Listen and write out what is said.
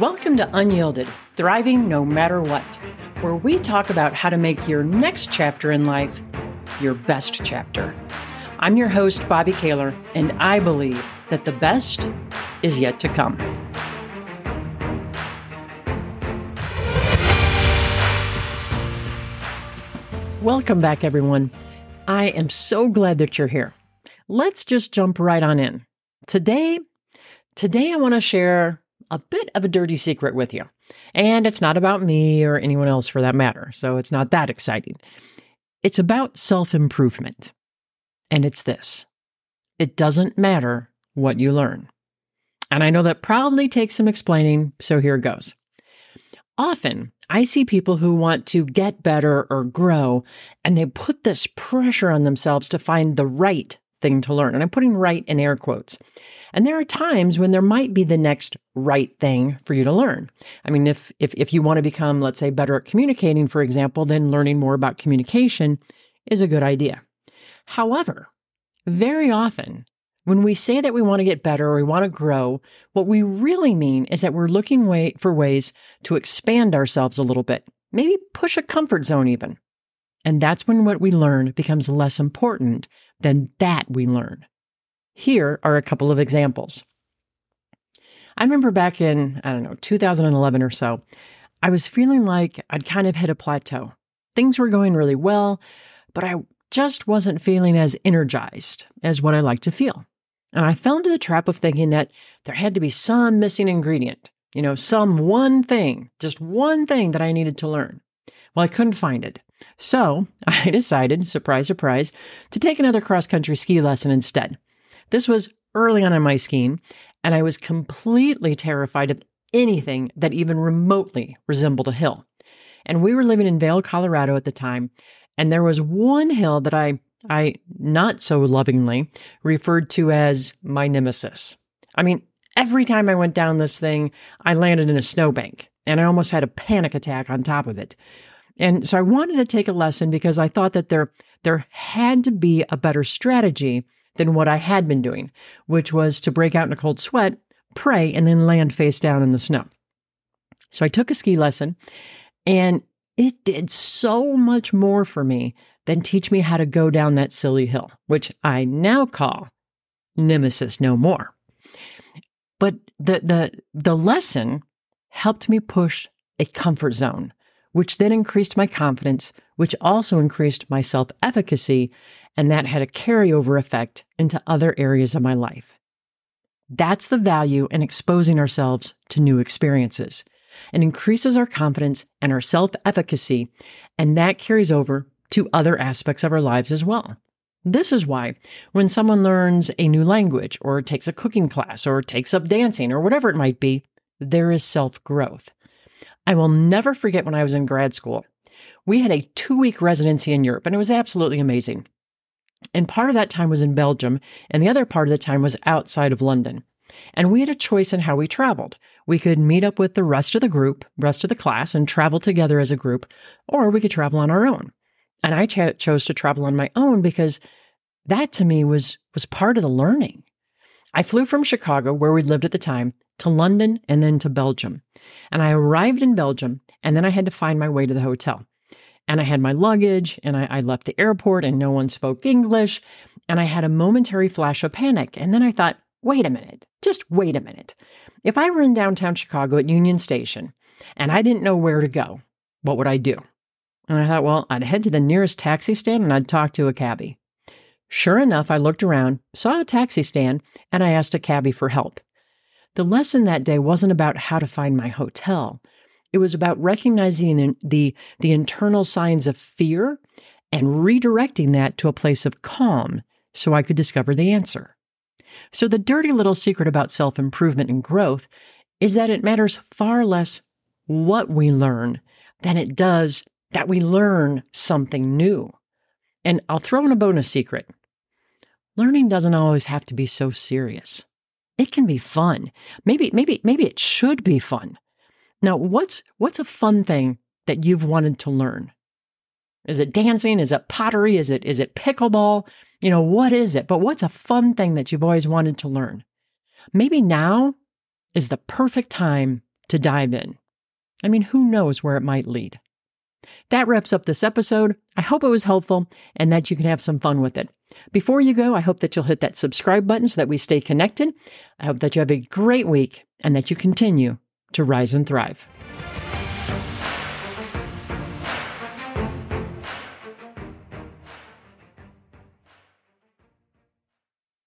Welcome to Unyielded, Thriving No Matter What, where we talk about how to make your next chapter in life your best chapter. I'm your host, Bobbi Kahler, and I believe that the best is yet to come. Welcome back, everyone. I am so glad that you're here. Let's just jump right on in. Today, today I want to share a bit of a dirty secret with you. And it's not about me or anyone else for that matter, so it's not that exciting. It's about self improvement. And it's this it doesn't matter what you learn. And I know that probably takes some explaining, so here goes. Often, I see people who want to get better or grow, and they put this pressure on themselves to find the right thing to learn. And I'm putting right in air quotes. And there are times when there might be the next right thing for you to learn. I mean, if if if you want to become, let's say, better at communicating, for example, then learning more about communication is a good idea. However, very often when we say that we want to get better or we want to grow, what we really mean is that we're looking way, for ways to expand ourselves a little bit, maybe push a comfort zone even. And that's when what we learn becomes less important than that we learn. Here are a couple of examples. I remember back in, I don't know, 2011 or so, I was feeling like I'd kind of hit a plateau. Things were going really well, but I just wasn't feeling as energized as what I like to feel. And I fell into the trap of thinking that there had to be some missing ingredient, you know, some one thing, just one thing that I needed to learn. Well, I couldn't find it. So I decided, surprise, surprise, to take another cross country ski lesson instead. This was early on in my skiing, and I was completely terrified of anything that even remotely resembled a hill. And we were living in Vail, Colorado at the time, and there was one hill that I I not so lovingly referred to as my nemesis. I mean, every time I went down this thing, I landed in a snowbank and I almost had a panic attack on top of it. And so I wanted to take a lesson because I thought that there, there had to be a better strategy than what I had been doing, which was to break out in a cold sweat, pray, and then land face down in the snow. So I took a ski lesson and it did so much more for me than teach me how to go down that silly hill, which I now call Nemesis no more. But the the the lesson helped me push a comfort zone which then increased my confidence, which also increased my self efficacy, and that had a carryover effect into other areas of my life. That's the value in exposing ourselves to new experiences. It increases our confidence and our self efficacy, and that carries over to other aspects of our lives as well. This is why, when someone learns a new language, or takes a cooking class, or takes up dancing, or whatever it might be, there is self growth. I will never forget when I was in grad school. We had a two week residency in Europe, and it was absolutely amazing. And part of that time was in Belgium, and the other part of the time was outside of London. And we had a choice in how we traveled. We could meet up with the rest of the group, rest of the class, and travel together as a group, or we could travel on our own. And I ch- chose to travel on my own because that to me was was part of the learning. I flew from Chicago, where we lived at the time, to London and then to Belgium. And I arrived in Belgium and then I had to find my way to the hotel. And I had my luggage and I, I, left the airport and no one spoke English. And I had a momentary flash of panic. And then I thought, wait a minute, just wait a minute. If I were in downtown Chicago at Union Station and I didn't know where to go, what would I do? And I thought, well, I'd head to the nearest taxi stand and I'd talk to a cabbie. Sure enough, I looked around, saw a taxi stand, and I asked a cabbie for help. The lesson that day wasn't about how to find my hotel. It was about recognizing the, the internal signs of fear and redirecting that to a place of calm so I could discover the answer. So, the dirty little secret about self improvement and growth is that it matters far less what we learn than it does that we learn something new. And I'll throw in a bonus secret learning doesn't always have to be so serious. It can be fun. Maybe, maybe, maybe it should be fun. Now, what's what's a fun thing that you've wanted to learn? Is it dancing? Is it pottery? Is it is it pickleball? You know, what is it? But what's a fun thing that you've always wanted to learn? Maybe now is the perfect time to dive in. I mean, who knows where it might lead? That wraps up this episode. I hope it was helpful and that you can have some fun with it. Before you go, I hope that you'll hit that subscribe button so that we stay connected. I hope that you have a great week and that you continue to rise and thrive.